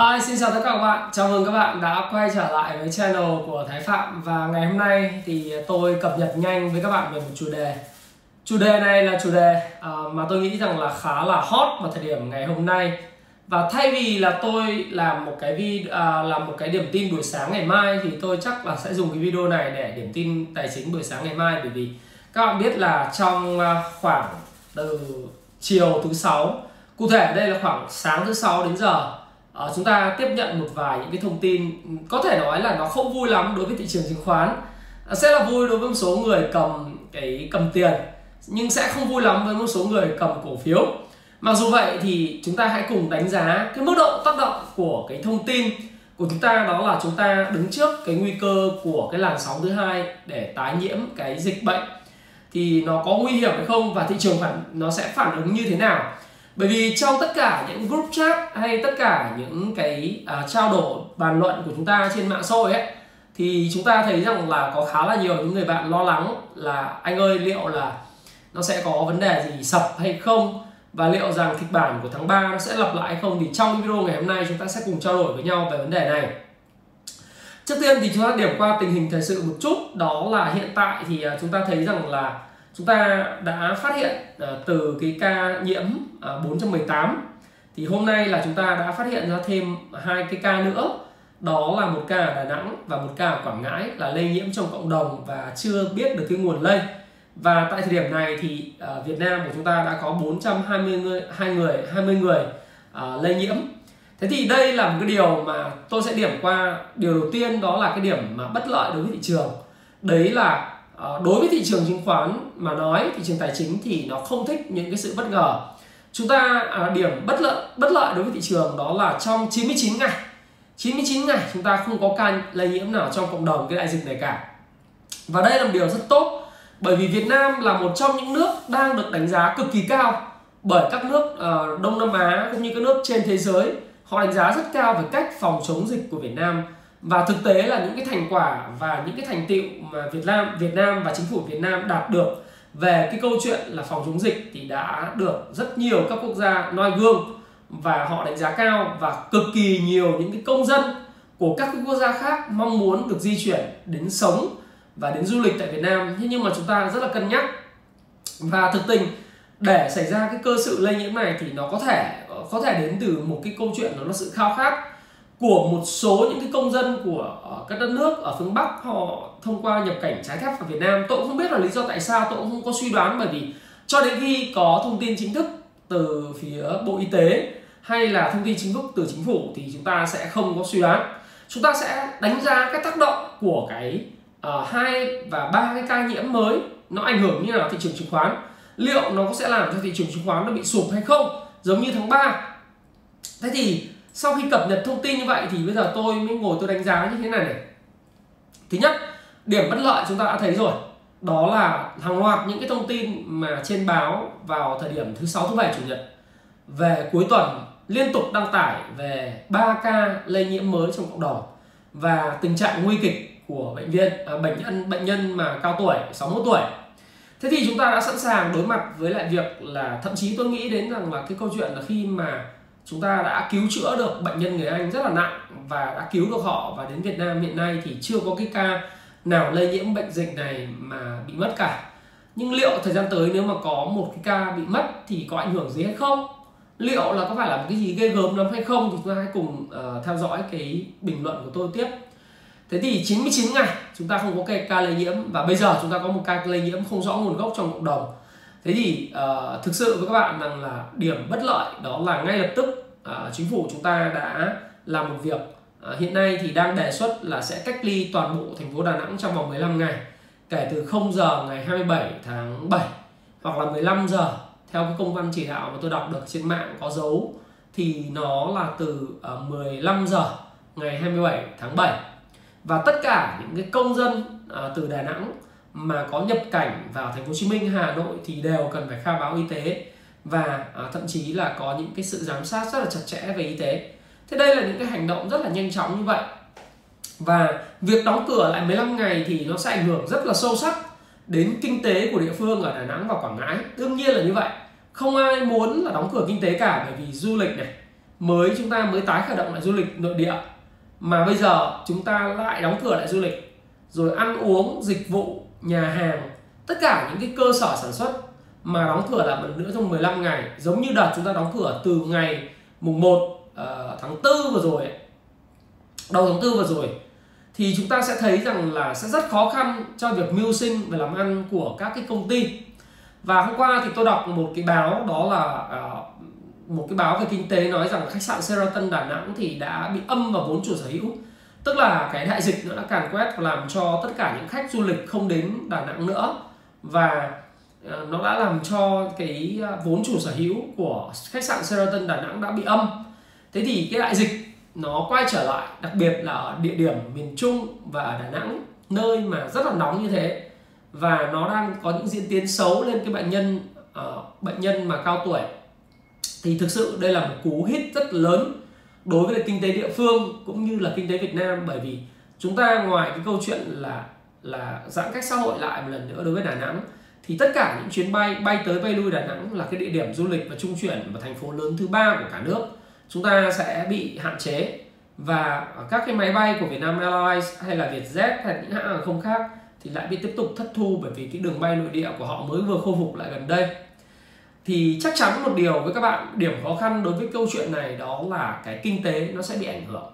Hi, xin chào tất cả các bạn. Chào mừng các bạn đã quay trở lại với channel của Thái Phạm và ngày hôm nay thì tôi cập nhật nhanh với các bạn về một chủ đề. Chủ đề này là chủ đề uh, mà tôi nghĩ rằng là khá là hot vào thời điểm ngày hôm nay. Và thay vì là tôi làm một cái video uh, ờ, làm một cái điểm tin buổi sáng ngày mai thì tôi chắc là sẽ dùng cái video này để điểm tin tài chính buổi sáng ngày mai bởi vì các bạn biết là trong ờ, khoảng từ chiều thứ sáu cụ thể đây là khoảng sáng thứ sáu đến giờ à, chúng ta tiếp nhận một vài những cái thông tin có thể nói là nó không vui lắm đối với thị trường chứng khoán. À, sẽ là vui đối với một số người cầm cái cầm tiền nhưng sẽ không vui lắm với một số người cầm cổ phiếu. Mặc dù vậy thì chúng ta hãy cùng đánh giá cái mức độ tác động của cái thông tin của chúng ta đó là chúng ta đứng trước cái nguy cơ của cái làn sóng thứ hai để tái nhiễm cái dịch bệnh. Thì nó có nguy hiểm hay không và thị trường phản nó sẽ phản ứng như thế nào? Bởi vì trong tất cả những group chat hay tất cả những cái uh, trao đổi bàn luận của chúng ta trên mạng xã hội ấy thì chúng ta thấy rằng là có khá là nhiều những người bạn lo lắng là anh ơi liệu là nó sẽ có vấn đề gì sập hay không? Và liệu rằng kịch bản của tháng 3 nó sẽ lặp lại hay không? Thì trong video ngày hôm nay chúng ta sẽ cùng trao đổi với nhau về vấn đề này. Trước tiên thì chúng ta điểm qua tình hình thời sự một chút. Đó là hiện tại thì à, chúng ta thấy rằng là chúng ta đã phát hiện uh, từ cái ca nhiễm ờ, uh, 418 thì hôm nay là chúng ta đã phát hiện ra thêm hai cái ca nữa. Đó là một ca ở Đà Nẵng và một ca ở Quảng Ngãi là lây nhiễm trong cộng đồng và chưa biết được cái nguồn lây. Và tại thời điểm này thì uh, Việt Nam của chúng ta đã có 420 người hai người 20 người uh, lây nhiễm. Thế thì đây là một cái điều mà tôi sẽ điểm qua. Điều đầu tiên đó là cái điểm mà bất lợi đối với thị trường. Đấy là Ờ, đối với thị trường chứng khoán mà nói thị trường tài chính thì nó không thích những cái sự bất ngờ. Chúng ta à, điểm bất lợi bất lợi đối với thị trường đó là trong 99 ngày. 99 ngày chúng ta không có ca lây nhiễm nào trong cộng đồng cái đại dịch này cả. Và đây là một điều rất tốt bởi vì Việt Nam là một trong những nước đang được đánh giá cực kỳ cao bởi các nước ờ, Đông Nam Á cũng như các nước trên thế giới. Họ đánh giá rất cao về cách phòng chống dịch của Việt Nam và thực tế là những cái thành quả và những cái thành tựu mà Việt Nam Việt Nam và chính phủ Việt Nam đạt được về cái câu chuyện là phòng chống dịch thì đã được rất nhiều các quốc gia noi gương và họ đánh giá cao và cực kỳ nhiều những cái công dân của các quốc gia khác mong muốn được di chuyển đến sống và đến du lịch tại Việt Nam. Thế nhưng mà chúng ta rất là cân nhắc. Và thực tình, để xảy ra cái cơ sự lây nhiễm này thì nó có thể có thể đến từ một cái câu chuyện đó là sự khao khát của một số những cái công dân của ờ, các đất nước ở phương Bắc họ thông qua nhập cảnh trái phép vào Việt Nam. Tôi cũng không biết là lý do tại sao tôi cũng không có suy đoán bởi vì cho đến khi có thông tin chính thức từ phía Bộ Y tế hay là thông tin chính thức từ chính phủ thì chúng ta sẽ không có suy đoán. Chúng ta sẽ đánh giá cái tác động của cái uh, hai và ba cái ca nhiễm mới nó ảnh hưởng như nào thị trường chứng khoán. Liệu nó có sẽ làm cho thị trường chứng khoán nó bị sụp hay không? Giống như tháng 3 thế thì sau khi cập nhật thông tin như vậy thì bây giờ tôi mới ngồi tôi đánh giá như thế này này. Thứ nhất điểm bất lợi chúng ta đã thấy rồi. Đó là hàng loạt những cái thông tin mà trên báo vào thời điểm thứ sáu thứ bảy chủ nhật. Về cuối tuần liên tục đăng tải về 3 ca lây nhiễm mới trong cộng đồng và tình trạng nguy kịch của bệnh viện à, bệnh nhân bệnh nhân mà cao tuổi 61 tuổi. Thế thì chúng ta đã sẵn sàng đối mặt với lại việc là thậm chí tôi nghĩ đến rằng là cái câu chuyện là khi mà chúng ta đã cứu chữa được bệnh nhân người Anh rất là nặng và đã cứu được họ. Và đến Việt Nam hiện nay thì chưa có cái ca nào lây nhiễm bệnh dịch này mà bị mất cả. Nhưng liệu thời gian tới nếu mà có một cái ca bị mất thì có ảnh hưởng gì hay không? Liệu là có phải là một cái gì ghê gớm lắm hay không thì chúng ta hãy cùng uh, theo dõi cái bình luận của tôi tiếp. Thế thì 99 ngày chúng ta không có cái ca lây nhiễm và bây giờ chúng ta có một ca lây nhiễm không rõ nguồn gốc trong cộng đồng thế thì uh, thực sự với các bạn rằng là điểm bất lợi đó là ngay lập tức uh, chính phủ chúng ta đã làm một việc uh, hiện nay thì đang đề xuất là sẽ cách ly toàn bộ thành phố Đà Nẵng trong vòng 15 ngày kể từ 0 giờ ngày 27 tháng 7 hoặc là 15 giờ theo cái công văn chỉ đạo mà tôi đọc được trên mạng có dấu thì nó là từ 15 giờ ngày 27 tháng 7 và tất cả những cái công dân từ Đà Nẵng mà có nhập cảnh vào thành phố Hồ Chí Minh, Hà Nội thì đều cần phải khai báo y tế và à, thậm chí là có những cái sự giám sát rất là chặt chẽ về y tế. Thế đây là những cái hành động rất là nhanh chóng như vậy. Và việc đóng cửa lại 15 ngày thì nó sẽ ảnh hưởng rất là sâu sắc đến kinh tế của địa phương ở Đà Nẵng và Quảng Ngãi. Đương nhiên là như vậy. Không ai muốn là đóng cửa kinh tế cả bởi vì du lịch này mới chúng ta mới tái khởi động lại du lịch nội địa mà bây giờ chúng ta lại đóng cửa lại du lịch rồi ăn uống dịch vụ nhà hàng tất cả những cái cơ sở sản xuất mà đóng cửa là một nữa trong 15 ngày. Giống như đợt chúng ta đóng cửa từ ngày mùng 1 uh, ờ, tháng 4 vừa rồi đầu tháng 4 vừa rồi thì chúng ta sẽ thấy rằng là sẽ rất khó khăn cho việc mưu sinh và làm ăn của các cái công ty. Và hôm qua thì tôi đọc một cái báo đó là uh, một cái báo về kinh tế nói rằng khách sạn Sheraton Đà Nẵng thì đã bị âm vào vốn chủ sở hữu tức là cái đại dịch nó đã càn quét và làm cho tất cả những khách du lịch không đến Đà Nẵng nữa. Và ờ, nó đã làm cho cái ờ, vốn chủ sở hữu của khách sạn Sheraton Đà Nẵng đã bị âm. Thế thì cái đại dịch nó quay trở lại đặc biệt là ở địa điểm miền Trung và ở Đà Nẵng nơi mà rất là nóng như thế. Và nó đang có những diễn tiến xấu lên cái bệnh nhân uh, bệnh nhân mà cao tuổi. Thì thực sự đây là một cú hit rất lớn đối với kinh tế địa phương cũng như là kinh tế Việt Nam, bởi vì chúng ta ngoài cái câu chuyện là là giãn cách xã hội lại một lần nữa đối với Đà Nẵng, thì tất cả những chuyến bay bay tới bay lui Đà Nẵng là cái địa điểm du lịch và trung chuyển và thành phố lớn thứ ba của cả nước. Chúng ta sẽ bị hạn chế và các cái máy bay của Vietnam Airlines hay là Vietjet hay những hãng hàng không khác thì lại bị tiếp tục thất thu bởi vì cái đường bay nội địa của họ mới vừa khôi phục lại gần đây thì chắc chắn một điều với các bạn, điểm khó khăn đối với câu chuyện này đó là cái kinh tế nó sẽ bị ảnh hưởng.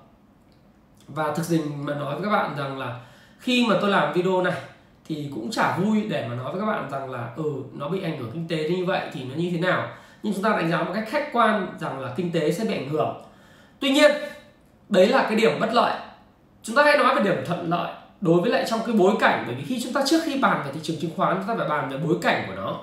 Và thực tình mà nói với các bạn rằng là khi mà tôi làm video này thì cũng chả vui để mà nói với các bạn rằng là ừ nó bị ảnh hưởng kinh tế như vậy thì nó như thế nào. Nhưng chúng ta đánh giá một cách khách quan rằng là kinh tế sẽ bị ảnh hưởng. Tuy nhiên, đấy là cái điểm bất lợi. Chúng ta hãy nói về điểm thuận lợi đối với lại trong cái bối cảnh, bởi vì khi chúng ta trước khi bàn về thị trường chứng khoán, chúng ta phải bàn về bối cảnh của nó.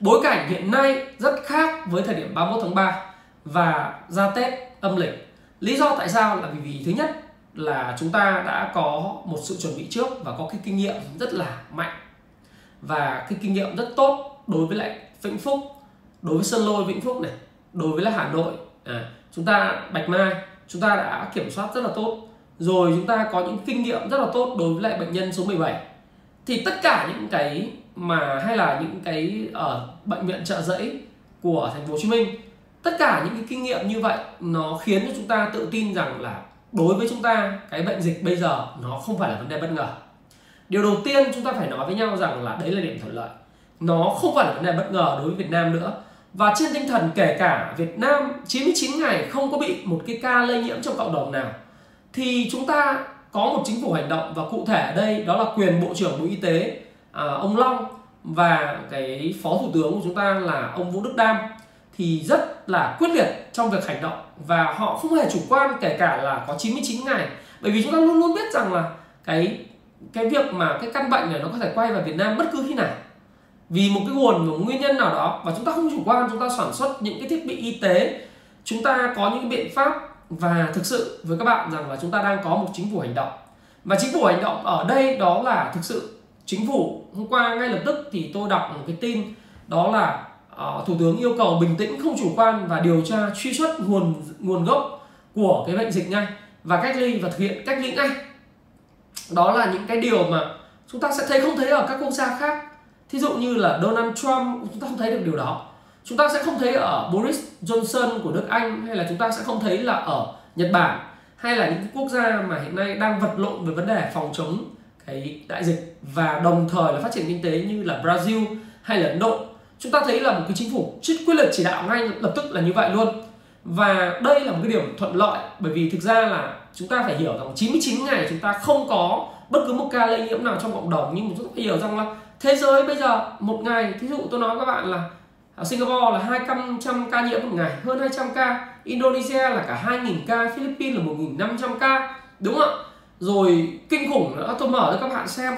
Bối cảnh hiện nay rất khác với thời điểm 31 tháng 3 và ra Tết âm lịch. Lý do tại sao là vì, vì thứ nhất là chúng ta đã có một sự chuẩn bị trước và có cái kinh nghiệm rất là mạnh và cái kinh nghiệm rất tốt đối với lại Vĩnh Phúc, đối với Sơn Lôi Vĩnh Phúc này, đối với là Hà Nội. À, chúng ta Bạch Mai chúng ta đã kiểm soát rất là tốt rồi chúng ta có những kinh nghiệm rất là tốt đối với lại bệnh nhân số 17 thì tất cả những cái mà hay là những cái ở bệnh viện trợ giấy của thành phố Hồ Chí Minh. Tất cả những cái kinh nghiệm như vậy nó khiến cho chúng ta tự tin rằng là đối với chúng ta, cái bệnh dịch bây giờ nó không phải là vấn đề bất ngờ. Điều đầu tiên chúng ta phải nói với nhau rằng là đấy là điểm thuận lợi. Nó không phải là vấn đề bất ngờ đối với Việt Nam nữa. Và trên tinh thần kể cả Việt Nam 99 ngày không có bị một cái ca lây nhiễm trong cộng đồng nào, thì chúng ta có một chính phủ hành động và cụ thể ở đây đó là quyền Bộ trưởng Bộ Y tế à, ông Long và cái phó thủ tướng của chúng ta là ông Vũ Đức Đam thì rất là quyết liệt trong việc hành động và họ không hề chủ quan kể cả là có 99 ngày. Bởi vì chúng ta luôn luôn biết rằng là cái cái việc mà cái căn bệnh này nó có thể quay vào Việt Nam bất cứ khi nào. Vì một cái nguồn một nguyên nhân nào đó và chúng ta không chủ quan chúng ta sản xuất những cái thiết bị y tế chúng ta có những biện pháp và thực sự với các bạn rằng là chúng ta đang có một chính phủ hành động. Và chính phủ hành động ở đây đó là thực sự chính phủ hôm qua ngay lập tức thì tôi đọc một cái tin đó là uh, thủ tướng yêu cầu bình tĩnh không chủ quan và điều tra truy xuất nguồn nguồn gốc của cái bệnh dịch ngay và cách ly và thực hiện cách ly ngay. Đó là những cái điều mà chúng ta sẽ thấy không thấy ở các quốc gia khác. Thí dụ như là Donald Trump chúng ta không thấy được điều đó. Chúng ta sẽ không thấy ở Boris Johnson của nước Anh hay là chúng ta sẽ không thấy là ở Nhật Bản hay là những quốc gia mà hiện nay đang vật lộn với vấn đề phòng chống cái đại dịch và đồng thời là phát triển kinh tế như là Brazil hay là Ấn Độ. Chúng ta thấy là một cái chính phủ chích quyết liệt chỉ đạo ngay lập tức là như vậy luôn. Và đây là một cái điểm thuận lợi bởi vì thực ra là chúng ta phải hiểu rằng 99 ngày chúng ta không có bất cứ một ca lây nhiễm nào trong cộng đồng. Nhưng chúng ta phải hiểu rằng là thế giới bây giờ một ngày, thí dụ tôi nói các bạn là ở Singapore là 200 ca nhiễm một ngày, hơn 200 ca, Indonesia là cả 2.000 ca, Philippines là 1.500 ca. Đúng không ạ? Rồi kinh khủng nữa tôi mở cho các bạn xem.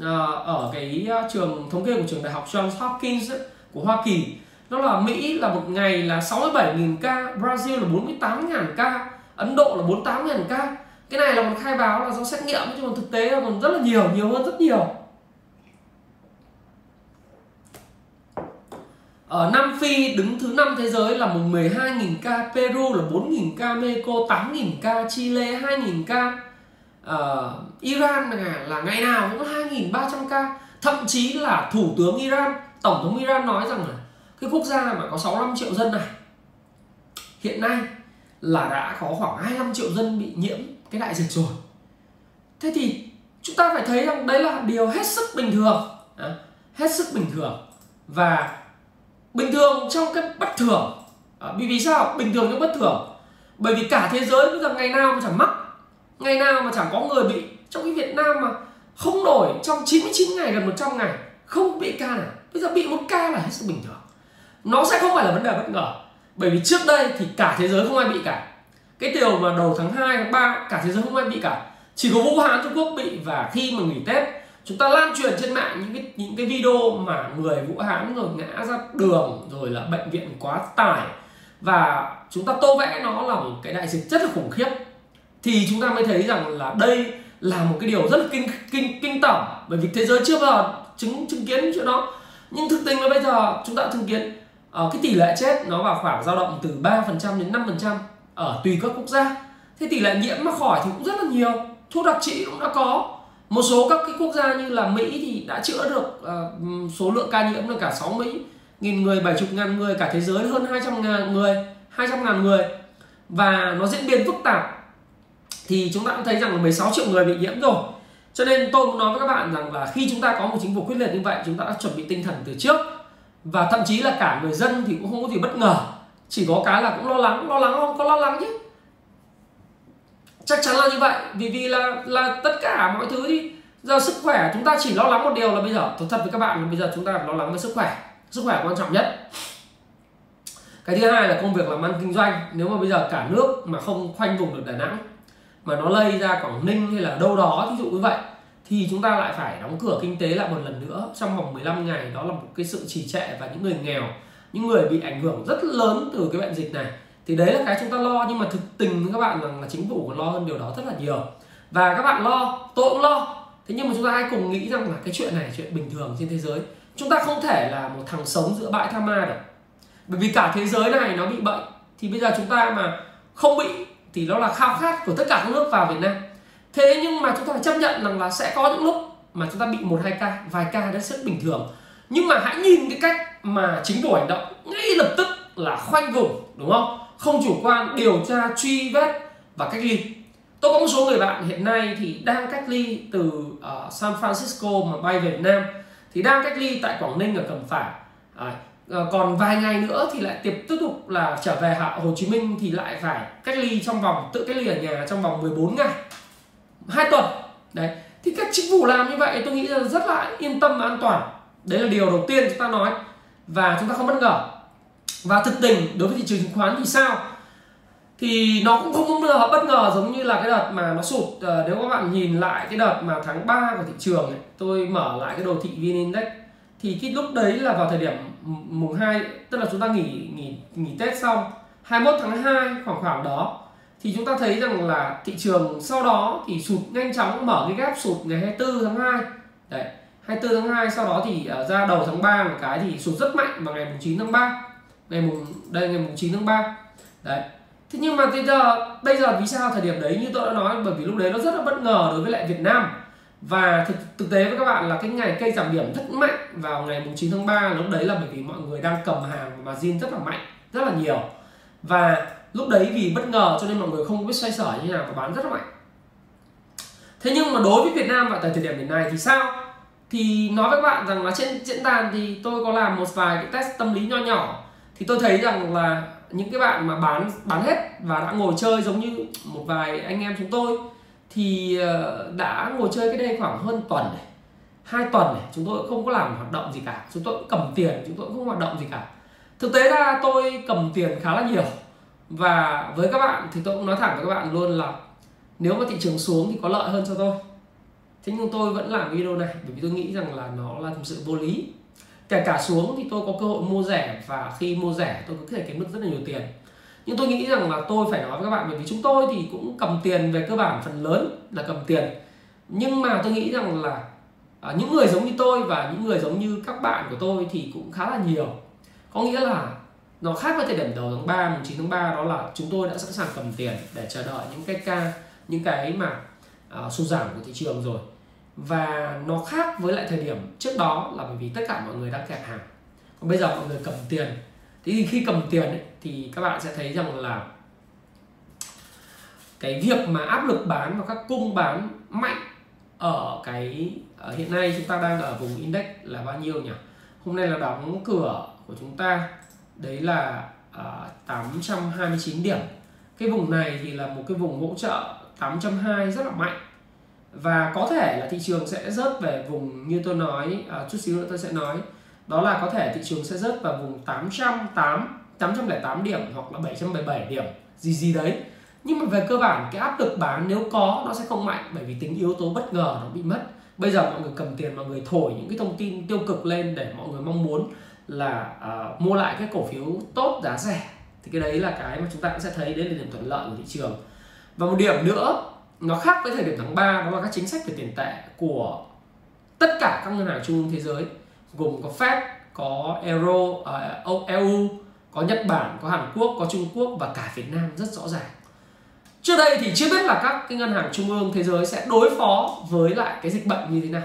À, ở cái à, trường thống kê của trường đại học Johns Hopkins ấy, của Hoa Kỳ đó là Mỹ là một ngày là 67.000 ca Brazil là 48.000 ca Ấn Độ là 48.000 ca. Cái này là một khai báo là do xét nghiệm chứ còn thực tế là còn rất là nhiều nhiều hơn rất nhiều. Ở Nam Phi đứng thứ năm thế giới là một 12.000 ca, Peru là 4.000 ca, Mexico 8.000 ca, Chile 2.000 ca, uh, Iran là, là ngày nào cũng 2.300 ca. Thậm chí là Thủ tướng Iran, Tổng thống Iran nói rằng là cái quốc gia mà có 65 triệu dân này hiện nay là đã có khoảng 25 triệu dân bị nhiễm cái đại dịch rồi. Thế thì chúng ta phải thấy rằng đấy là điều hết sức bình thường, à, hết sức bình thường. Và bình thường trong cái bất thường. À, vì vì sao? Bình thường trong bất thường. Bởi vì cả thế giới bây giờ ngày nào cũng chẳng mắc ngày nào mà chẳng có người bị trong cái Việt Nam mà không nổi trong 99 ngày gần 100 ngày không bị ca nào. Bây giờ bị một ca là hết sức bình thường. Nó sẽ không phải là vấn đề bất ngờ. Bởi vì trước đây thì cả thế giới không ai bị cả. Cái điều mà đầu tháng 2, tháng 3 cả thế giới không ai bị cả. Chỉ có Vũ Hán Trung Quốc bị và khi mà nghỉ Tết chúng ta lan truyền trên mạng những cái những cái video mà người Vũ Hán rồi ngã ra đường rồi là bệnh viện quá tải. Và chúng ta tô vẽ nó là một cái đại dịch rất là khủng khiếp thì chúng ta mới thấy rằng là đây là một cái điều rất là kinh kinh kinh tởm. Bởi vì thế giới chưa bao giờ chứng chứng kiến chuyện đó. Nhưng thực tình là bây giờ chúng ta chứng kiến uh, cái tỷ lệ chết nó vào khoảng dao động từ 3% đến 5% ở tùy các quốc gia. Thế tỷ lệ nhiễm mà khỏi thì cũng rất là nhiều. Thuốc đặc trị cũng đã có. Một số các cái quốc gia như là Mỹ thì đã chữa được uh, số lượng ca nhiễm là cả 60 nghìn người 70 ngàn người cả thế giới hơn 200 ngàn người 200 ngàn người. Và nó diễn biến phức tạp thì chúng ta cũng thấy rằng là 16 triệu người bị nhiễm rồi. Cho nên tôi muốn nói với các bạn rằng là khi chúng ta có một chính phủ quyết liệt như vậy, chúng ta đã chuẩn bị tinh thần từ trước. Và thậm chí là cả người dân thì cũng không có gì bất ngờ. Chỉ có cái là cũng lo lắng lo lắng, không có lo lắng chứ. Chắc chắn là như vậy, vì vì là là tất cả mọi thứ đi. Giờ sức khỏe, chúng ta chỉ lo lắng một điều là bây giờ, tôi thật với các bạn là bây giờ chúng ta lo lắng về sức khỏe. Sức khỏe quan trọng nhất. Cái thứ hai là công việc làm ăn kinh doanh. Nếu mà bây giờ cả nước mà không khoanh vùng được đà nẵng mà nó lây ra quảng ninh hay là đâu đó ví dụ như vậy, thì chúng ta lại phải đóng cửa kinh tế lại một lần nữa. Trong vòng 15 ngày, đó là một cái sự trì trệ và những người nghèo, những người bị ảnh hưởng rất lớn từ cái bệnh dịch này. Thì đấy là cái chúng ta lo, nhưng mà thực tình với các bạn rằng là chính phủ còn lo hơn điều đó rất là nhiều. Và các bạn lo, tôi cũng lo. Thế nhưng mà chúng ta hãy cùng nghĩ rằng là cái chuyện này chuyện bình thường trên thế giới. Chúng ta không thể là một thằng sống giữa bãi tha ma được. Bởi vì cả thế giới này nó bị bệnh. Thì bây giờ chúng ta mà không bị thì nó là khao khát của tất cả các nước vào Việt Nam. Thế nhưng mà chúng ta phải chấp nhận rằng là sẽ có những lúc mà chúng ta bị một hai ca vài ca đã rất bình thường. Nhưng mà hãy nhìn cái cách mà chính phủ hành động ngay lập tức là khoanh vùng đúng không? Không chủ quan điều tra truy vết và cách ly. Tôi có một số người bạn hiện nay thì đang cách ly từ uh, San Francisco mà bay về Việt Nam. Thì đang cách ly tại Quảng Ninh ở Cẩm Phả. À, Ờ, còn vài ngày nữa thì lại tiếp tiếp tục là trở về Hạ Hồ Chí Minh thì lại phải cách ly trong vòng tự cách ly ở nhà trong vòng 14 ngày. Hai tuần. Đấy. Thì các chính phủ làm như vậy tôi nghĩ là rất là yên tâm và an toàn. Đấy là điều đầu tiên chúng ta nói và chúng ta không bất ngờ. Và thực tình đối với thị trường chứng khoán thì sao? Thì nó cũng không có bất ngờ giống như là cái đợt mà nó sụt. Ờ, nếu các bạn nhìn lại cái đợt mà tháng 3 của thị trường ấy, tôi mở lại cái đồ thị vn index thì cái lúc đấy là vào thời điểm mùng 2 tức là chúng ta nghỉ nghỉ nghỉ Tết xong 21 tháng 2 khoảng khoảng đó thì chúng ta thấy rằng là thị trường sau đó thì sụt nhanh chóng mở cái gap sụt ngày 24 tháng 2 đấy 24 tháng 2 sau đó thì uh, ra đầu tháng 3 một cái thì sụt rất mạnh vào ngày mùng 9 tháng 3 ngày mùng đây ngày mùng 9 tháng 3 đấy thế nhưng mà bây giờ bây giờ vì sao thời điểm đấy như tôi đã nói bởi vì lúc đấy nó rất là bất ngờ đối với lại Việt Nam và thực, thực tế với các bạn là cái ngày cây giảm điểm rất mạnh vào ngày 9 tháng 3 lúc đấy là bởi vì mọi người đang cầm hàng và zin rất là mạnh rất là nhiều. Và lúc đấy vì bất ngờ cho nên mọi người không biết xoay sở như nào và bán rất là mạnh. Thế nhưng mà đối với Việt Nam vào thời điểm hiện nay thì sao? Thì nói với các bạn rằng là trên diễn đàn thì tôi có làm một vài cái test tâm lý nho nhỏ. Thì tôi thấy rằng là những cái bạn mà bán bán hết và đã ngồi chơi giống như một vài anh em chúng tôi thì ờ, đã ngồi chơi cái đây khoảng hơn tuần này, hai tuần này, chúng tôi không có làm hoạt động gì cả. Chúng tôi cũng cầm tiền, chúng tôi cũng không hoạt động gì cả. Thực tế ra tôi cầm tiền khá là nhiều. Và với các bạn thì tôi cũng nói thẳng với các bạn luôn là nếu mà thị trường xuống thì có lợi hơn cho tôi. Thế nhưng tôi vẫn làm video này, bởi vì tôi nghĩ rằng là nó là thực sự vô lý. Kể cả xuống thì tôi có cơ hội mua rẻ và khi mua rẻ tôi có thể kiếm được rất là nhiều tiền nhưng tôi nghĩ rằng là tôi phải nói với các bạn bởi vì chúng tôi thì cũng cầm tiền về cơ bản phần lớn là cầm tiền. Nhưng mà tôi nghĩ rằng là à, những người giống như tôi và những người giống như các bạn của tôi thì cũng khá là nhiều. Có nghĩa là nó khác với thời điểm đầu tháng 3, 9 tháng 3 đó là chúng tôi đã sẵn sàng cầm tiền để chờ đợi những cái ca những cái mà uh, sụt giảm của thị trường rồi. Và nó khác với lại thời điểm trước đó là bởi vì tất cả mọi người đang kẹt hàng. Còn bây giờ mọi người cầm tiền thế thì khi cầm tiền ấy, thì các bạn sẽ thấy rằng là cái việc mà áp lực bán và các cung bán mạnh ở cái ở hiện nay chúng ta đang ở vùng index là bao nhiêu nhỉ? Hôm nay là đóng cửa của chúng ta đấy là à, uh, 829 điểm. Cái vùng này thì là một cái vùng hỗ trợ 820 rất là mạnh. Và có thể là thị trường sẽ rớt về vùng như tôi nói uh, chút xíu nữa tôi sẽ nói đó là có thể thị trường sẽ rớt vào vùng 808 808 điểm hoặc là 777 điểm gì gì đấy. Nhưng mà về cơ bản cái áp lực bán nếu có nó sẽ không mạnh bởi vì tính yếu tố bất ngờ nó bị mất. Bây giờ mọi người cầm tiền mọi người thổi những cái thông tin tiêu cực lên để mọi người mong muốn là uh, mua lại cái cổ phiếu tốt giá rẻ. Thì cái đấy là cái mà chúng ta cũng sẽ thấy đấy là điểm thuận lợi của thị trường. Và một điểm nữa nó khác với thời điểm tháng 3 đó là các chính sách về tiền tệ của tất cả các ngân hàng trung ương thế giới gồm có Fed, có Euro, à, uh, EU, có Nhật Bản, có Hàn Quốc, có Trung Quốc và cả Việt Nam rất rõ ràng. Trước đây thì chưa biết là các cái ngân hàng trung ương thế giới sẽ đối phó với lại cái dịch bệnh như thế nào.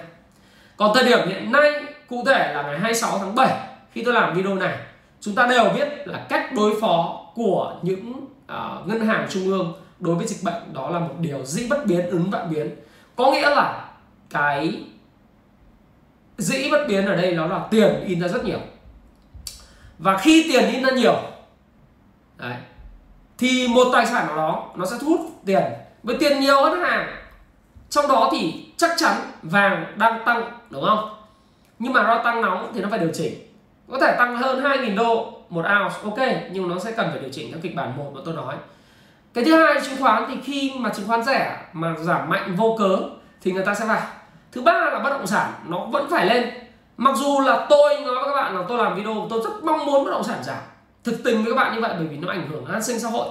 Còn thời điểm hiện nay, cụ thể là ngày 26 tháng 7 khi tôi làm video này, chúng ta đều biết là cách đối phó của những uh, ngân hàng trung ương đối với dịch bệnh đó là một điều dĩ bất biến ứng vạn biến. Có nghĩa là cái dĩ bất biến ở đây nó là tiền in ra rất nhiều. Và khi tiền in ra nhiều đấy, thì một tài sản nào đó nó sẽ thu hút tiền. Với tiền nhiều hơn hàng trong đó thì chắc chắn vàng đang tăng đúng không? Nhưng mà do tăng nóng thì nó phải điều chỉnh. Có thể tăng hơn 2.000 đô một ounce ok nhưng nó sẽ cần phải điều chỉnh theo kịch bản một mà tôi nói. Cái thứ hai chứng khoán thì khi mà chứng khoán rẻ mà giảm mạnh vô cớ thì người ta sẽ vào thứ ba là bất động sản nó vẫn phải lên. Mặc dù là tôi nói với các bạn là tôi làm video tôi rất mong muốn bất động sản giảm. Thực tình với các bạn như vậy bởi vì nó ảnh hưởng an sinh xã hội.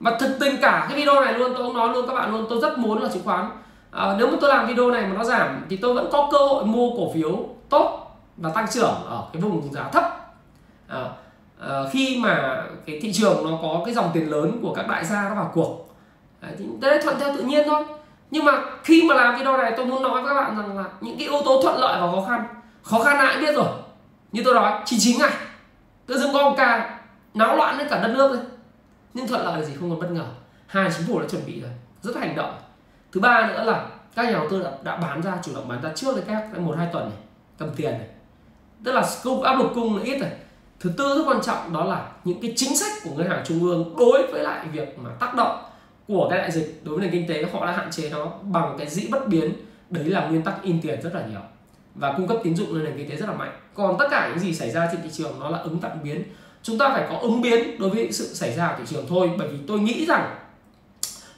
Và thực tình cả cái video này luôn tôi cũng nói luôn các bạn luôn tôi rất muốn là chứng khoán. À, nếu mà tôi làm video này mà nó giảm thì tôi vẫn có cơ hội mua cổ phiếu tốt và tăng trưởng ở cái vùng giá thấp. À, à, khi mà cái thị trường nó có cái dòng tiền lớn của các đại gia nó vào cuộc. Đấy, thì đây thuận theo tự nhiên thôi nhưng mà khi mà làm video này tôi muốn nói với các bạn rằng là những cái yếu tố thuận lợi và khó khăn. Khó khăn ai cũng biết rồi. Như tôi nói 99 ngày. Tự dưng có một ca náo loạn đến cả đất nước rồi nhưng thuận lợi là gì không còn bất ngờ. Hai chính phủ đã chuẩn bị rồi. Rất hành động. Thứ ba nữa là các nhà đầu tư đã, đã bán ra chủ động bán ra trước với các một hai tuần này cầm tiền này. Tức là cung áp lực cung là ít rồi. Thứ tư rất quan trọng đó là những cái chính sách của ngân hàng trung ương đối với lại việc mà tác động của cái đại dịch đối với nền kinh tế, họ đã hạn chế nó bằng cái dĩ bất biến. Đấy là nguyên tắc in tiền rất là nhiều và cung cấp tín dụng lên nền kinh tế rất là mạnh. Còn tất cả những gì xảy ra trên thị trường nó là ứng tạm biến. Chúng ta phải có ứng biến đối với sự xảy ra ở thị trường thôi, bởi vì tôi nghĩ rằng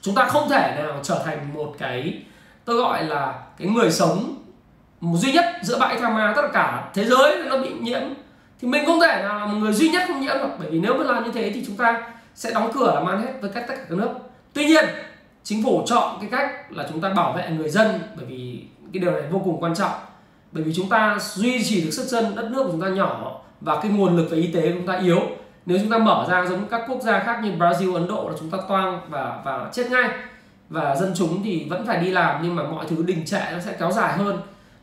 chúng ta không thể nào trở thành một cái, tôi gọi là cái người sống duy nhất giữa bãi tha ma tất cả thế giới nó bị nhiễm. Thì mình không thể nào là một người duy nhất không nhiễm được, bởi vì nếu mà làm như thế thì chúng ta sẽ đóng cửa làm ăn hết với tất cả các nước tuy nhiên chính phủ chọn cái cách là chúng ta bảo vệ người dân bởi vì cái điều này vô cùng quan trọng. Bởi vì chúng ta duy trì được sức dân đất nước của chúng ta nhỏ và cái nguồn lực về y tế của chúng ta yếu. Nếu chúng ta mở ra giống các quốc gia khác như Brazil, Ấn Độ là chúng ta toang và và chết ngay. Và dân chúng thì vẫn phải đi làm nhưng mà mọi thứ đình trệ nó sẽ kéo dài hơn.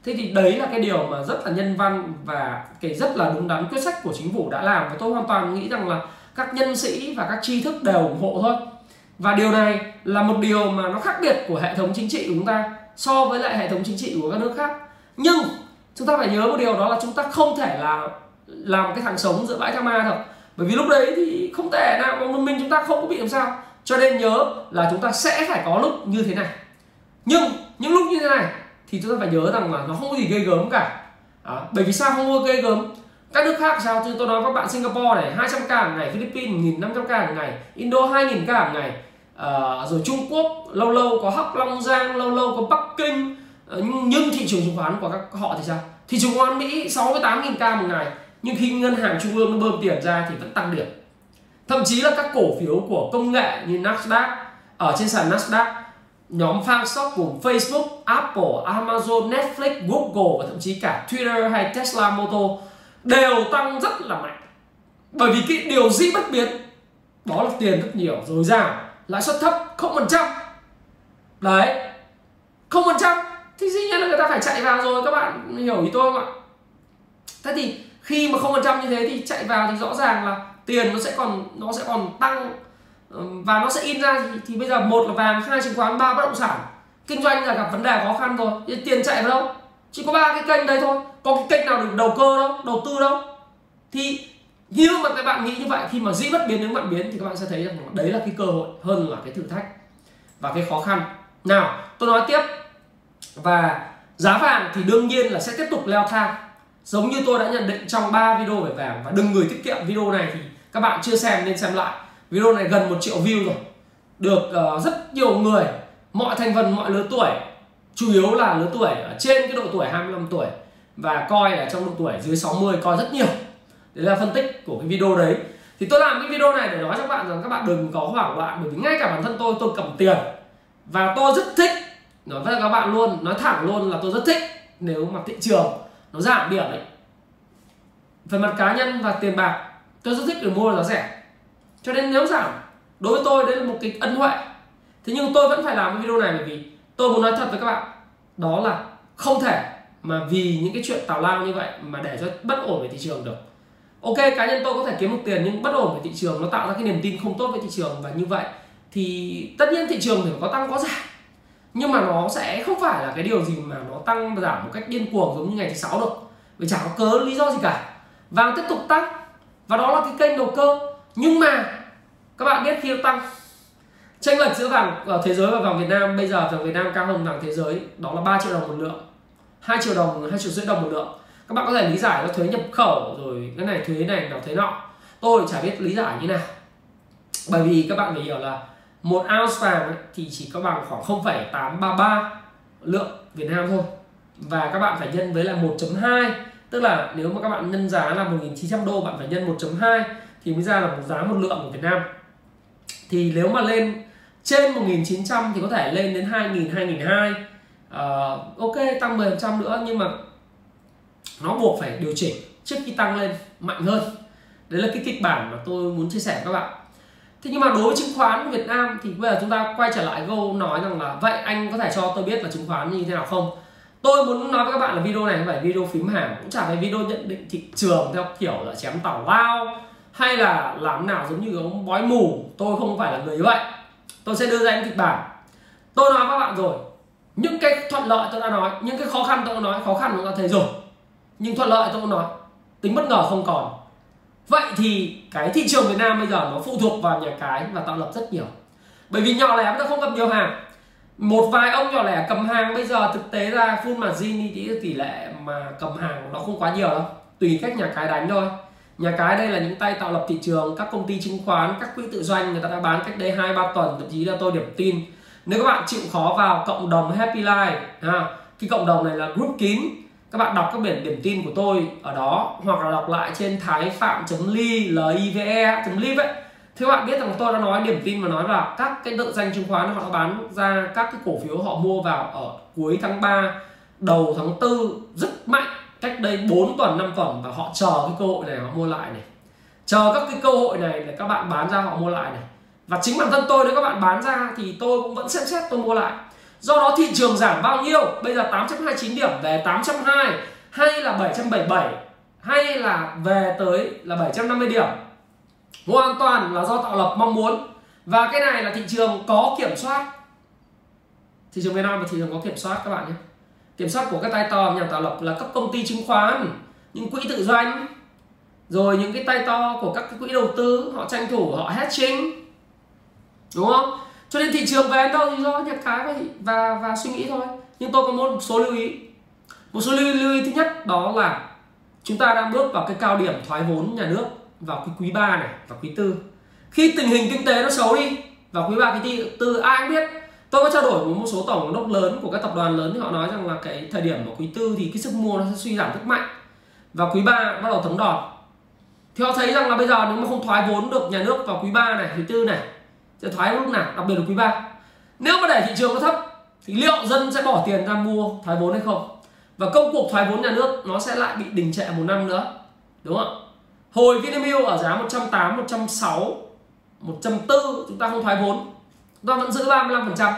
Thế thì đấy là cái điều mà rất là nhân văn và cái rất là đúng đắn quyết sách của chính phủ đã làm. Và tôi hoàn toàn nghĩ rằng là các nhân sĩ và các tri thức đều ủng hộ thôi và điều này là một điều mà nó khác biệt của hệ thống chính trị của chúng ta so với lại hệ thống chính trị của các nước khác. Nhưng chúng ta phải nhớ một điều đó là chúng ta không thể là làm cái thằng sống giữa bãi tha ma được bởi vì lúc đấy thì không thể nào mà mình chúng ta không có bị làm sao. Cho nên nhớ là chúng ta sẽ phải có lúc như thế này. Nhưng những lúc như thế này thì chúng ta phải nhớ rằng là nó không có gì gây gớm cả. À, bởi vì sao không có gây gớm? Các nước khác sao? Chứ tôi nói các bạn Singapore này 200 ca một ngày Philippines 1.500 ca một ngày Indo 2.000 ca một ngày à, rồi Trung Quốc lâu lâu có Hắc Long Giang lâu lâu có Bắc Kinh. Ờ, nhưng thị trường chứng khoán của các họ thì sao? Thị trường chứng khoán Mỹ 68.000 ca một ngày. Nhưng khi ngân hàng trung ương nó bơm tiền ra thì vẫn tăng điểm. Thậm chí là các cổ phiếu của công nghệ như Nasdaq ở trên sàn Nasdaq nhóm fan stock gồm Facebook, Apple, Amazon, Netflix, Google và thậm chí cả Twitter hay Tesla Motor đều tăng rất là mạnh. Bởi vì cái điều gì bất biến đó là tiền rất nhiều rồi dào lãi suất thấp không phần trăm. Đấy. Không phần trăm. Thì dĩ nhiên là người ta phải chạy vào rồi các bạn hiểu ý tôi không ạ? Thế thì khi mà không phần trăm như thế thì chạy vào thì rõ ràng là tiền nó sẽ còn nó sẽ còn tăng và nó sẽ in ra thì, thì bây giờ một là vàng hai chứng khoán ba bất động sản. Kinh doanh là gặp vấn đề khó khăn rồi. Thì tiền chạy vào đâu? Chỉ có ba cái kênh đấy thôi. Có cái kênh nào được đầu cơ đâu đầu tư đâu? Thì nếu mà các bạn nghĩ như vậy khi mà dĩ bất biến đến vạn biến thì các bạn sẽ thấy rằng đấy là cái cơ hội hơn là cái thử thách và cái khó khăn. Nào tôi nói tiếp. Và giá vàng thì đương nhiên là sẽ tiếp tục leo thang. Giống như tôi đã nhận định trong 3 video về vàng và đừng người tiết kiệm video này thì các bạn chưa xem nên xem lại. Video này gần một triệu view rồi. Được uh, rất nhiều người mọi thành phần mọi lứa tuổi chủ yếu là lứa tuổi ở trên cái độ tuổi 25 tuổi và coi là trong độ tuổi dưới 60 coi rất nhiều đấy là phân tích của cái video đấy. Thì tôi làm cái video này để nói cho các bạn rằng các bạn đừng có hoảng loạn, bởi vì ngay cả bản thân tôi tôi cầm tiền. Và tôi rất thích, nói với các bạn luôn, nói thẳng luôn là tôi rất thích nếu mà thị trường nó giảm điểm ấy. Về mặt cá nhân và tiền bạc, tôi rất thích để mua giá rẻ. Cho nên nếu giảm, đối với tôi đấy là một cái ân huệ. Thế nhưng tôi vẫn phải làm cái video này bởi vì tôi muốn nói thật với các bạn, đó là không thể mà vì những cái chuyện tào lao như vậy mà để cho bất ổn về thị trường được ok, cá nhân tôi có thể kiếm được tiền nhưng bất ổn về thị trường, nó tạo ra cái niềm tin không tốt với thị trường và như vậy thì tất nhiên thị trường thì có tăng có giảm. Nhưng mà nó sẽ không phải là cái điều gì mà nó tăng giảm một cách điên cuồng giống như ngày thứ sáu được vì chẳng có cớ, lý do gì cả. Vàng tiếp tục tăng. Và đó là cái kênh đầu cơ. Nhưng mà, các bạn biết khi nó tăng tranh lệch giữa vàng ở thế giới và vàng Việt Nam, bây giờ vàng Việt Nam cao hơn vàng thế giới, đó là 3 triệu đồng một lượng 2 triệu đồng 2 triệu rưỡi đồng một lượng các bạn có thể lý giải là thuế nhập khẩu rồi cái này thuế này nào thuế nọ. Tôi chả biết lý giải như nào. Bởi vì các bạn phải hiểu là một ounce vàng thì chỉ có bằng khoảng 0,833 lượng Việt Nam thôi. Và các bạn phải nhân với là 1.2 tức là nếu mà các bạn nhân giá là 1.900 đô bạn phải nhân 1.2 thì mới ra là một giá một lượng của Việt Nam. Thì nếu mà lên trên 1.900 thì có thể lên đến 2.000 2.200 uh, ok tăng 10% nữa nhưng mà nó buộc phải điều chỉnh trước khi tăng lên mạnh hơn. Đấy là cái kịch bản mà tôi muốn chia sẻ với các bạn. Thế nhưng mà đối với chứng khoán của Việt Nam thì bây giờ chúng ta quay trở lại câu nói rằng là vậy anh có thể cho tôi biết là chứng khoán như thế nào không? Tôi muốn nói với các bạn là video này không phải video phím hàng cũng chả phải video nhận định thị trường theo kiểu là chém tàu lao hay là làm nào giống như ông bói mù. Tôi không phải là người như vậy. Tôi sẽ đưa ra những kịch bản. Tôi nói với các bạn rồi, những cái thuận lợi tôi đã nói, những cái khó khăn tôi đã nói, khó khăn chúng ta thấy rồi nhưng thuận lợi tôi cũng nói tính bất ngờ không còn. Vậy thì cái thị trường Việt Nam bây giờ nó phụ thuộc vào nhà cái và tạo lập rất nhiều. Bởi vì nhỏ lẻ nó không cầm nhiều hàng. Một vài ông nhỏ lẻ cầm hàng bây giờ thực tế ra full margin thì tỷ lệ mà cầm hàng nó không quá nhiều đâu. Tùy cách nhà cái đánh thôi. Nhà cái đây là những tay tạo lập thị trường các công ty chứng khoán các quỹ tự doanh người ta đã bán cách đây hai ba tuần thậm chí là tôi điểm tin. Nếu các bạn chịu khó vào cộng đồng Happy Life ha, cái cộng đồng này là group kín các bạn đọc các biển điểm tin của tôi ở đó, hoặc là đọc lại trên thái phạm ly live live ấy thì các bạn biết rằng tôi đã nói điểm tin và nói là các cái tự danh chứng khoán họ đã bán ra các cái cổ phiếu họ mua vào ở cuối tháng 3 đầu tháng 4 rất mạnh, cách đây 4 tuần 5 tuần và họ chờ cái cơ hội này họ mua lại này. Chờ các cái cơ hội này để các bạn bán ra họ mua lại này. Và chính bản thân tôi nếu các bạn bán ra thì tôi cũng vẫn xem xét tôi mua lại do đó thị trường giảm bao nhiêu? Bây giờ 829 điểm, về 820 hay là 777 hay là về tới là 750 điểm. Hoàn toàn là do tạo lập mong muốn. Và cái này là thị trường có kiểm soát. Thị trường Việt Nam là thị trường có kiểm soát các bạn nhé. Kiểm soát của các tay to nhà tạo lập là các công ty chứng khoán, những quỹ tự doanh, rồi những cái tay to của các cái quỹ đầu tư, họ tranh thủ, họ hedging. Đúng không? Cho nên thị trường về đâu thì do nhà cái và, và và suy nghĩ thôi. Nhưng tôi có một số lưu ý. Một số lưu, lưu ý thứ nhất đó là chúng ta đang bước vào cái cao điểm thoái vốn nhà nước vào cái quý 3 này và quý tư. Khi tình hình kinh tế nó xấu đi vào quý 3 quý tư ai cũng biết. Tôi có trao đổi với một số tổng đốc lớn của các tập đoàn lớn thì họ nói rằng là cái thời điểm của quý tư thì cái sức mua nó sẽ suy giảm rất mạnh. Và quý 3 bắt đầu thấm đòn thì họ thấy rằng là bây giờ nếu mà không thoái vốn được nhà nước vào quý 3 này quý tư này sẽ thoái lúc nào, đặc biệt là quý 3 nếu mà để thị trường nó thấp, thì liệu dân sẽ bỏ tiền ra mua thoái vốn hay không? Và công cuộc thoái vốn nhà nước nó sẽ lại bị đình trệ một năm nữa, đúng không hồi Vinamilk ở giá 108 106 104 chúng ta không thoái vốn. Chúng ta vẫn giữ 35 phần trăm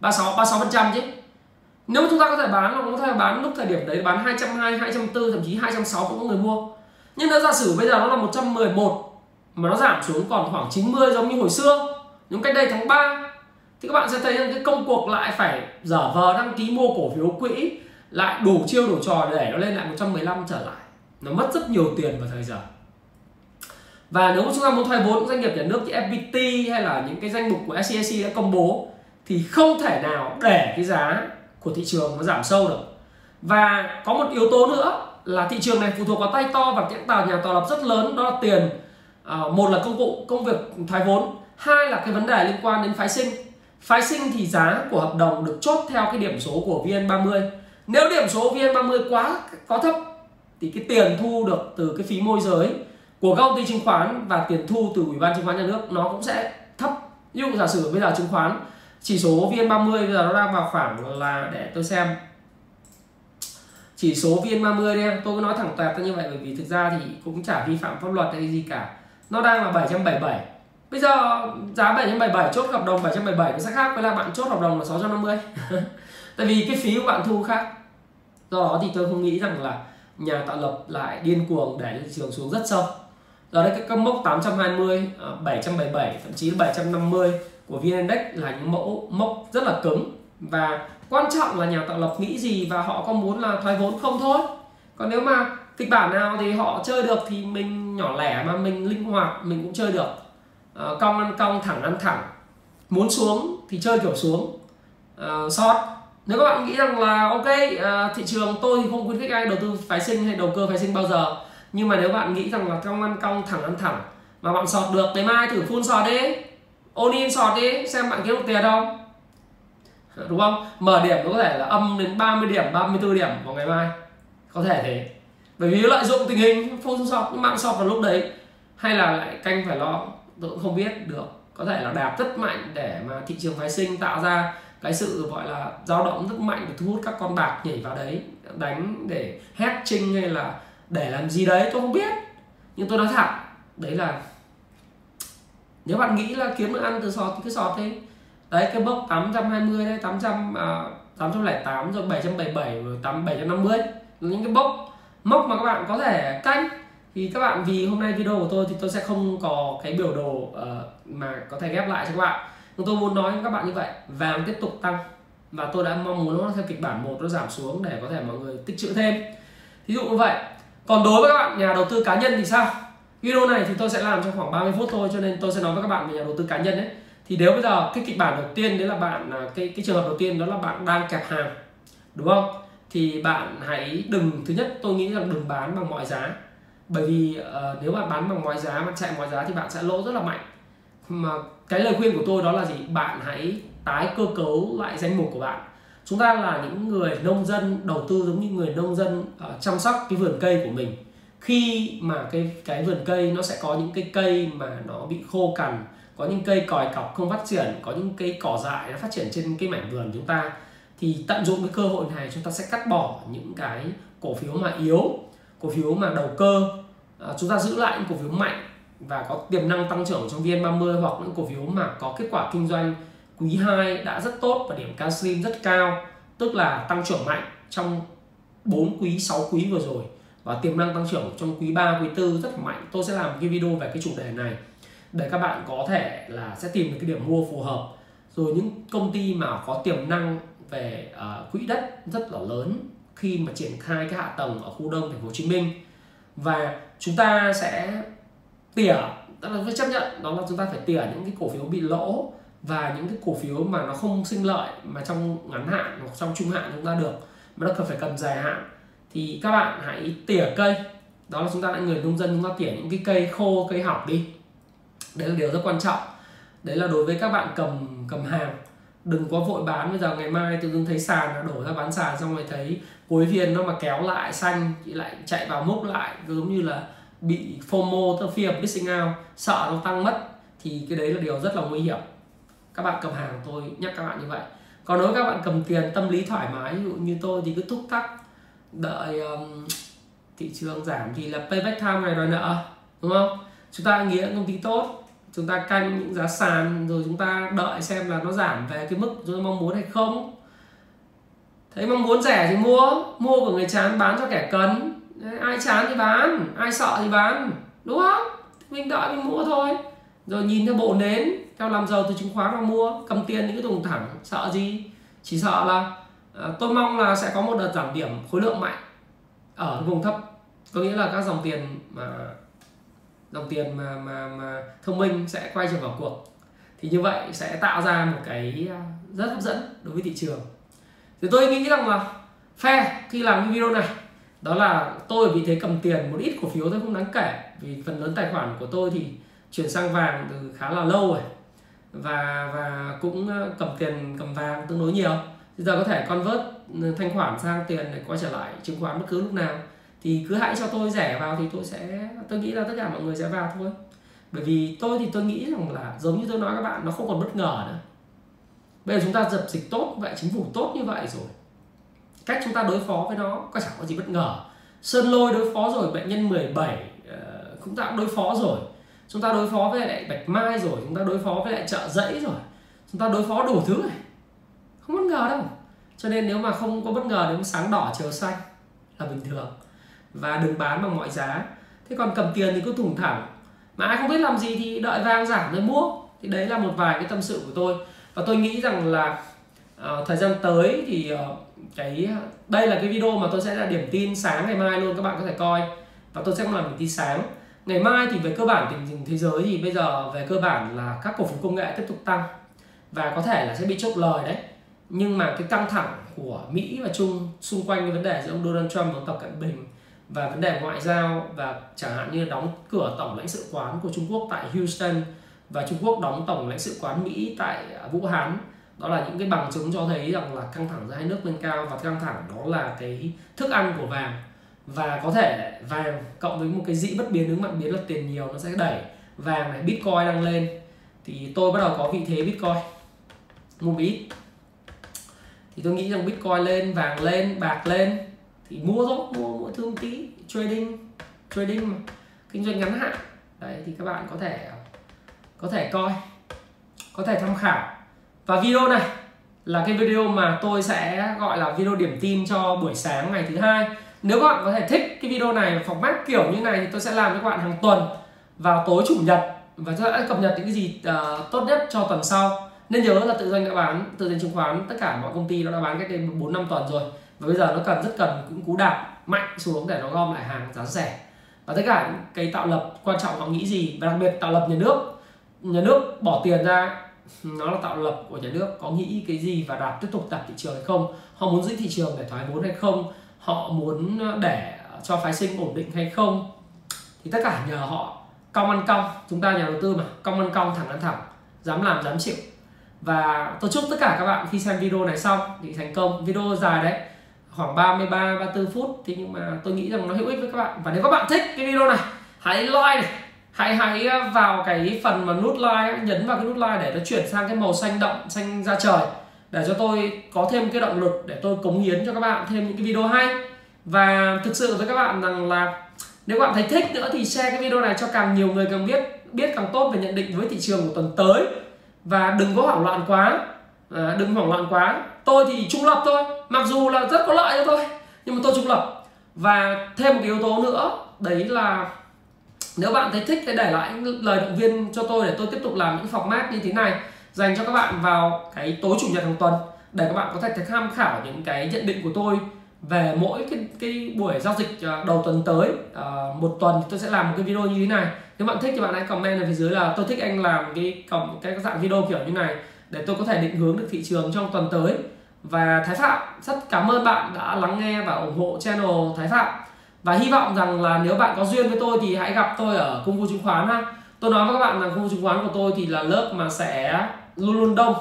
36 36 phần trăm chứ. Nếu chúng ta có thể bán nó có thể bán lúc thời điểm đấy, bán 220 240 thậm chí 260 cũng có người mua. Nhưng nếu giả sử bây giờ nó là 111 mà nó giảm xuống còn khoảng 90 giống như hồi xưa nhưng cách đây tháng 3 thì các bạn sẽ thấy rằng cái công cuộc lại phải dở vờ đăng ký mua cổ phiếu quỹ lại đủ chiêu đủ trò để nó lên lại 115 trở lại. Nó mất rất nhiều tiền vào thời giờ. Và nếu mà chúng ta muốn thoái vốn doanh nghiệp nhà nước như FPT hay là những cái danh mục của SCAC đã công bố thì không thể nào để cái giá của thị trường nó giảm sâu được. Và có một yếu tố nữa là thị trường này phụ thuộc vào tay to và những tàu nhà tạo lập rất lớn đó là tiền à, một là công cụ công việc thoái vốn hai là cái vấn đề liên quan đến phái sinh. Phái sinh thì giá của hợp đồng được chốt theo cái điểm số của VN30. Nếu điểm số VN30 quá có thấp, thì cái tiền thu được từ cái phí môi giới của các công ty chứng khoán và tiền thu từ ủy ban chứng khoán nhà nước, nó cũng sẽ thấp. Ví dụ giả sử bây giờ chứng khoán, chỉ số VN30 bây giờ nó đang vào khoảng là, để tôi xem. Chỉ số VN30 đi em, tôi cứ nói thẳng toẹt như vậy bởi vì thực ra thì cũng chả vi phạm pháp luật hay gì cả. Nó đang là 777 bây giờ giá 777 chốt hợp đồng 777 nó sẽ khác với là bạn chốt hợp đồng là 650 tại vì cái phí của bạn thu khác. Do đó thì tôi không nghĩ rằng là nhà tạo lập lại điên cuồng để thị trường xuống rất sâu. Do đấy các mốc 820 777 à, thậm chí là 750 của VN Index là những mẫu mốc rất là cứng. Và quan trọng là nhà tạo lập nghĩ gì và họ có muốn là thoái vốn không thôi. Còn nếu mà kịch bản nào thì họ chơi được thì mình nhỏ lẻ mà mình linh hoạt, mình cũng chơi được à, cong ăn cong thẳng ăn thẳng. Muốn xuống thì chơi kiểu xuống. Ờ, à, short nếu các bạn nghĩ rằng là ok uh, thị trường tôi thì không khuyến khích ai đầu tư phái sinh hay đầu cơ phái sinh bao giờ. Nhưng mà nếu bạn nghĩ rằng là cong ăn cong thẳng ăn thẳng mà bạn sọt được ngày mai thử full sọt đi. Ôn in sọt đi xem bạn kiếm được tiền không? Đúng không? Mở điểm nó có thể là âm đến 30 điểm 34 điểm vào ngày mai. Có thể thế. Bởi vì lợi dụng tình hình full sọt mạng sọt vào lúc đấy hay là lại canh phải lo tôi cũng không biết được. Có thể là đạp rất mạnh để mà thị trường phái sinh tạo ra cái sự gọi là dao động rất mạnh để thu hút các con bạc nhảy vào đấy đánh để hét trinh hay là để làm gì đấy tôi không biết. Nhưng tôi nói thẳng đấy là nếu bạn nghĩ là kiếm được ăn từ sọt thì cứ sọt thế đấy cái bốc 820 đấy 800 à, 808 rồi 777 rồi 8 750 những cái bốc mốc mà các bạn có thể canh thì các bạn vì hôm nay video của tôi thì tôi sẽ không có cái biểu đồ uh, mà có thể ghép lại cho các bạn. Nhưng tôi muốn nói với các bạn như vậy vàng tiếp tục tăng. Và tôi đã mong muốn nó theo kịch bản một nó giảm xuống để có thể mọi người tích trữ thêm. Ví dụ như vậy. Còn đối với các bạn nhà đầu tư cá nhân thì sao? Video này thì tôi sẽ làm trong khoảng 30 phút thôi cho nên tôi sẽ nói với các bạn về nhà đầu tư cá nhân đấy thì nếu bây giờ cái kịch bản đầu tiên đấy là bạn à, cái cái trường hợp đầu tiên đó là bạn đang kẹp hàng đúng không? Thì bạn hãy đừng thứ nhất tôi nghĩ rằng đừng bán bằng mọi giá bởi vì uh, nếu bạn bán bằng mọi giá mà chạy mọi giá thì bạn sẽ lỗ rất là mạnh. Mà cái lời khuyên của tôi đó là gì? Bạn hãy tái cơ cấu lại danh mục của bạn. Chúng ta là những người nông dân đầu tư giống như người nông dân uh, chăm sóc cái vườn cây của mình. Khi mà cái cái vườn cây nó sẽ có những cái cây mà nó bị khô cằn có những cây còi cọc không phát triển có những cây cỏ dại nó phát triển trên cái mảnh vườn chúng ta thì tận dụng cái cơ hội này chúng ta sẽ cắt bỏ những cái cổ phiếu mà yếu cổ phiếu mà đầu cơ à, chúng ta giữ lại những cổ phiếu mạnh và có tiềm năng tăng trưởng trong VN30 hoặc những cổ phiếu mà có kết quả kinh doanh quý 2 đã rất tốt và điểm Caslim rất cao tức là tăng trưởng mạnh trong 4 quý 6 quý vừa rồi và tiềm năng tăng trưởng trong quý 3 quý 4 rất mạnh. Tôi sẽ làm cái video về cái chủ đề này để các bạn có thể là sẽ tìm được cái điểm mua phù hợp. Rồi những công ty mà có tiềm năng về uh, quỹ đất rất là lớn khi mà triển khai cái hạ tầng ở khu đông thành phố Hồ Chí Minh. Và chúng ta sẽ tỉa, tức là phải chấp nhận, đó là chúng ta phải tỉa những cái cổ phiếu bị lỗ và những cái cổ phiếu mà nó không sinh lợi mà trong ngắn hạn hoặc trong trung hạn chúng ta được, mà nó cần phải cần dài hạn. Thì các bạn hãy tỉa cây. Đó là chúng ta là người nông dân, chúng ta tỉa những cái cây khô, cây hỏng đi. Đấy là điều rất quan trọng. Đấy là đối với các bạn cầm cầm hàng. Đừng có vội bán. Bây giờ ngày mai tự dưng thấy sàn đổ ra bán sàn xong rồi thấy cuối phiên nó mà kéo lại xanh thì lại chạy vào mốc lại giống như là bị FOMO tức fear of missing out sợ nó tăng mất thì cái đấy là điều rất là nguy hiểm. Các bạn cầm hàng tôi nhắc các bạn như vậy. Còn nếu các bạn cầm tiền tâm lý thoải mái ví dụ như tôi thì cứ thúc tắc đợi um, thị trường giảm thì là payback time ngày đòi nợ đúng không? Chúng ta nghĩ công ty tốt chúng ta canh những giá sàn rồi chúng ta đợi xem là nó giảm về cái mức chúng ta mong muốn hay không thấy mong muốn rẻ thì mua. Mua của người chán bán cho kẻ cần. Ai chán thì bán ai sợ thì bán. Đúng không? Mình đợi mình mua thôi. Rồi nhìn theo bộ nến theo làm giàu từ chứng khoán mà mua cầm tiền những cái thùng thẳng sợ gì? Chỉ sợ là à, tôi mong là sẽ có một đợt giảm điểm khối lượng mạnh ở vùng thấp. Có nghĩa là các dòng tiền mà dòng tiền mà mà mà thông minh sẽ quay trở vào cuộc. Thì như vậy sẽ tạo ra một cái à, rất hấp dẫn đối với thị trường thì tôi nghĩ rằng là phe khi làm cái video này, đó là tôi vì thế cầm tiền một ít cổ phiếu tôi không đáng kể. Vì phần lớn tài khoản của tôi thì chuyển sang vàng từ khá là lâu rồi. Và và cũng ờ, cầm tiền cầm vàng tương đối nhiều. Bây giờ có thể convert ừ, thanh khoản sang tiền để quay trở lại chứng khoán bất cứ lúc nào. Thì cứ hãy cho tôi rẻ vào thì tôi sẽ, tôi nghĩ là tất cả mọi người sẽ vào thôi. Bởi vì tôi thì tôi nghĩ rằng là giống như tôi nói các bạn, nó không còn bất ngờ nữa bây giờ chúng ta dập dịch tốt vậy chính phủ tốt như vậy rồi. Cách chúng ta đối phó với nó có chẳng có gì bất ngờ. Sơn lôi đối phó rồi bệnh nhân 17 uh, cũng đối phó rồi. Chúng ta đối phó với lại bạch mai rồi chúng ta đối phó với lại chợ dẫy rồi. Chúng ta đối phó đủ thứ này không bất ngờ đâu. Cho nên nếu mà không có bất ngờ nếu sáng đỏ chiều xanh là bình thường. Và đừng bán bằng mọi giá. Thế còn cầm tiền thì cứ thủng thẳng. Mà ai không biết làm gì thì đợi vàng giảm rồi mua. Thì đấy là một vài cái tâm sự của tôi và tôi nghĩ rằng là uh, thời gian tới thì uh, cái đây là cái video mà tôi sẽ là điểm tin sáng ngày mai luôn các bạn có thể coi. Và tôi sẽ không làm điểm tin sáng. Ngày mai thì về cơ bản tình hình thế giới thì bây giờ về cơ bản là các cổ phiếu công nghệ tiếp tục tăng. Và có thể là sẽ bị chốt lời đấy. Nhưng mà cái căng thẳng của Mỹ và Trung xung quanh cái vấn đề giữa ông Donald Trump và Tập Cận Bình và vấn đề ngoại giao và chẳng hạn như đóng cửa tổng lãnh sự quán của Trung Quốc tại Houston và Trung Quốc đóng tổng lãnh sự quán Mỹ tại à, Vũ Hán. Đó là những cái bằng chứng cho thấy rằng là căng thẳng giữa hai nước lên cao và căng thẳng đó là cái thức ăn của vàng. Và có thể vàng cộng với một cái dĩ bất biến, ứng mạnh biến là tiền nhiều nó sẽ đẩy vàng này, bitcoin đang lên. Thì tôi bắt đầu có vị thế bitcoin. Mua ít thì tôi nghĩ rằng bitcoin lên, vàng lên, bạc lên. Thì mua thôi, mua mua thương tí, trading trading mà, kinh doanh ngắn hạn. Đấy, thì các bạn có thể có thể coi có thể tham khảo. Và video này là cái video mà tôi sẽ gọi là video điểm tin cho buổi sáng ngày thứ hai. Nếu các bạn có thể thích cái video này format kiểu như này thì tôi sẽ làm cho các bạn hàng tuần vào tối chủ nhật. Và tôi sẽ cập nhật những cái gì uh, tốt nhất cho tuần sau. Nên nhớ là tự doanh đã bán tự doanh chứng khoán tất cả mọi công ty nó đã bán cách đây bốn năm tuần rồi. Và bây giờ nó cần rất cần cũng cú đạp mạnh xuống để nó gom lại hàng giá rẻ. Và tất cả cái tạo lập quan trọng họ nghĩ gì và đặc biệt tạo lập nhà nước nhà nước bỏ tiền ra nó là tạo lập của nhà nước, có nghĩ cái gì và đạt, tiếp tục đạt thị trường hay không? Họ muốn giữ thị trường để thoái vốn hay không? Họ muốn ờ, để cho phái sinh ổn định hay không? Thì tất cả nhờ họ. Cong ăn cong, chúng ta nhà đầu tư mà, cong ăn cong, thẳng ăn thẳng, dám làm, dám chịu. Và tôi chúc tất cả các bạn khi xem video này xong, thì thành công. Video dài đấy, khoảng 33 34 phút. Thì nhưng mà tôi nghĩ rằng nó hữu ích với các bạn. Và nếu các bạn thích cái video này, hãy like này hãy hãy ờ, vào cái phần mà nút like nhấn vào cái nút like để nó chuyển sang cái màu xanh đậm xanh ra trời. Để cho tôi có thêm cái động lực để tôi cống hiến cho các bạn thêm những cái video hay. Và thực sự với các bạn rằng là nếu các bạn thấy thích nữa thì share cái video này cho càng nhiều người càng biết biết càng tốt về nhận định với thị trường của tuần tới. Và đừng có hoảng loạn quá. À, đừng hoảng loạn quá. Tôi thì trung lập thôi mặc dù là rất có lợi cho tôi nhưng mà tôi trung lập. Và thêm một cái yếu tố nữa đấy là nếu bạn thấy thích thì để lại những lời động viên cho tôi để tôi tiếp tục làm những format như thế này dành cho các bạn vào cái tối chủ nhật hàng tuần để các bạn có thể tham khảo những cái nhận định của tôi về mỗi cái cái buổi giao dịch à, đầu tuần tới. À, một tuần tôi sẽ làm một cái video như thế này. Nếu bạn thích thì bạn hãy comment ở phía dưới là tôi thích anh làm cái cộng cái dạng video kiểu như này để tôi có thể định hướng được thị trường trong tuần tới. Và Thái Phạm rất cảm ơn bạn đã lắng nghe và ủng hộ channel Thái Phạm và hy vọng rằng là nếu bạn có duyên với tôi thì hãy gặp tôi ở công vụ chứng khoán ha tôi nói với các bạn rằng công vụ chứng khoán của tôi thì là lớp mà sẽ luôn luôn đông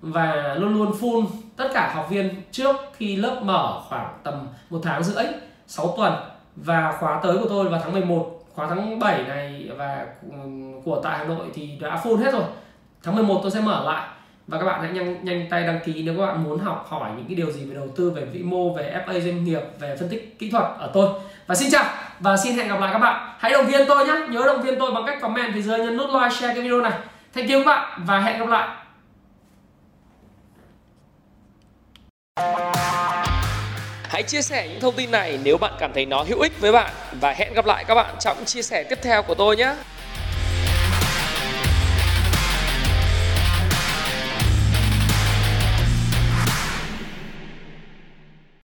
và luôn luôn full. Tất cả học viên trước khi lớp mở khoảng tầm một tháng rưỡi 6 tuần. Và khóa tới của tôi vào tháng 11 khóa tháng 7 này và ừ, của tại Hà Nội thì đã full hết rồi. Tháng 11 tôi sẽ mở lại. Và các bạn hãy nhanh nhanh tay đăng ký nếu các bạn muốn học hỏi những cái điều gì về đầu tư, về vĩ mô, về FA doanh nghiệp, về phân tích kỹ thuật ở tôi và xin chào và xin hẹn gặp lại các bạn. Hãy động viên tôi nhé nhớ động viên tôi bằng cách comment phía dưới nhấn nút like, share cái video này. Thank you các bạn và hẹn gặp lại. Hãy chia sẻ những thông tin này nếu bạn cảm thấy nó hữu ích với bạn. Và hẹn gặp lại các bạn trong chia sẻ tiếp theo của tôi nhé.